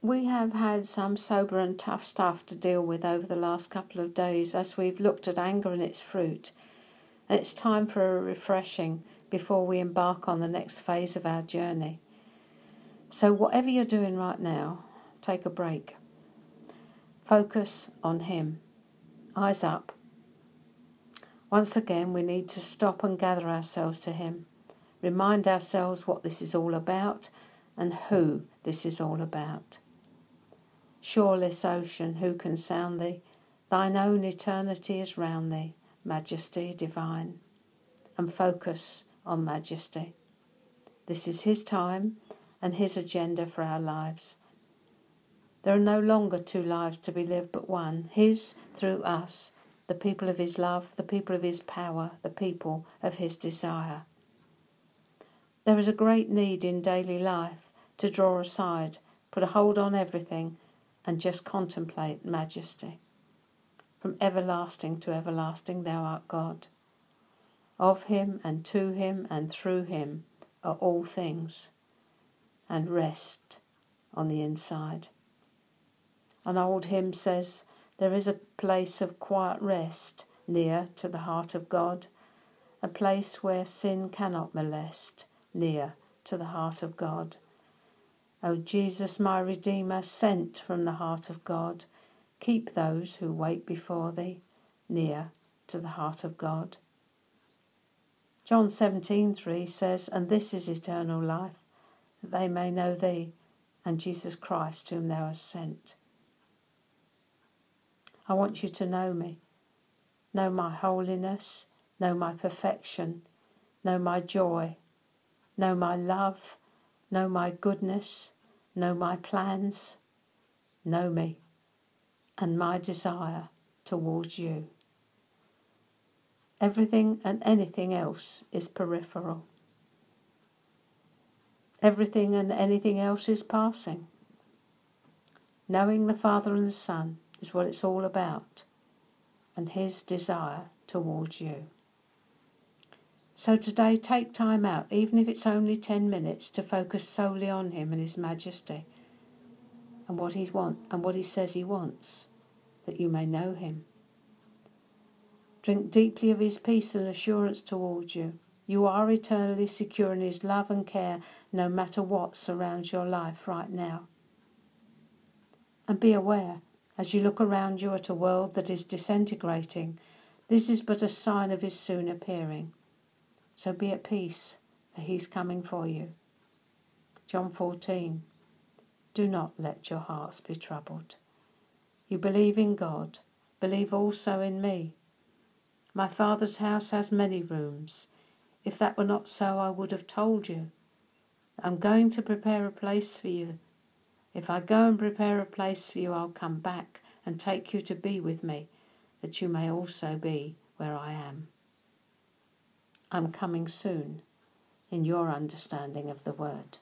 we have had some sober and tough stuff to deal with over the last couple of days as we've looked at anger and its fruit. It's time for a refreshing before we embark on the next phase of our journey. So, whatever you're doing right now, take a break. Focus on Him. Eyes up. Once again, we need to stop and gather ourselves to Him. Remind ourselves what this is all about and who this is all about. Shoreless ocean, who can sound thee? Thine own eternity is round thee, majesty divine. And focus on majesty. This is His time and His agenda for our lives. There are no longer two lives to be lived, but one His through us, the people of His love, the people of His power, the people of His desire. There is a great need in daily life to draw aside, put a hold on everything, and just contemplate majesty. From everlasting to everlasting, thou art God. Of him and to him and through him are all things, and rest on the inside. An old hymn says, There is a place of quiet rest near to the heart of God, a place where sin cannot molest, near to the heart of God. O Jesus, my Redeemer, sent from the heart of God, keep those who wait before thee near to the heart of God. John 17:3 says, "And this is eternal life, that they may know thee and Jesus Christ whom thou hast sent." I want you to know me. Know my holiness, know my perfection, know my joy, know my love, know my goodness, know my plans, know me, and my desire towards you. Everything and anything else is peripheral. Everything and anything else is passing. Knowing the Father and the Son is what it's all about, and His desire towards you. So today, take time out, even if it's only 10 minutes, to focus solely on Him and His majesty and what He wants and what He says He wants, that you may know Him. Drink deeply of His peace and assurance towards you. You are eternally secure in His love and care, no matter what surrounds your life right now. And be aware, as you look around you at a world that is disintegrating, this is but a sign of His soon appearing. So be at peace, for he's coming for you. John 14. Do not let your hearts be troubled. You believe in God, believe also in me. My Father's house has many rooms. If that were not so, I would have told you. I'm going to prepare a place for you. If I go and prepare a place for you, I'll come back and take you to be with me, that you may also be where I am. I'm coming soon in your understanding of the word.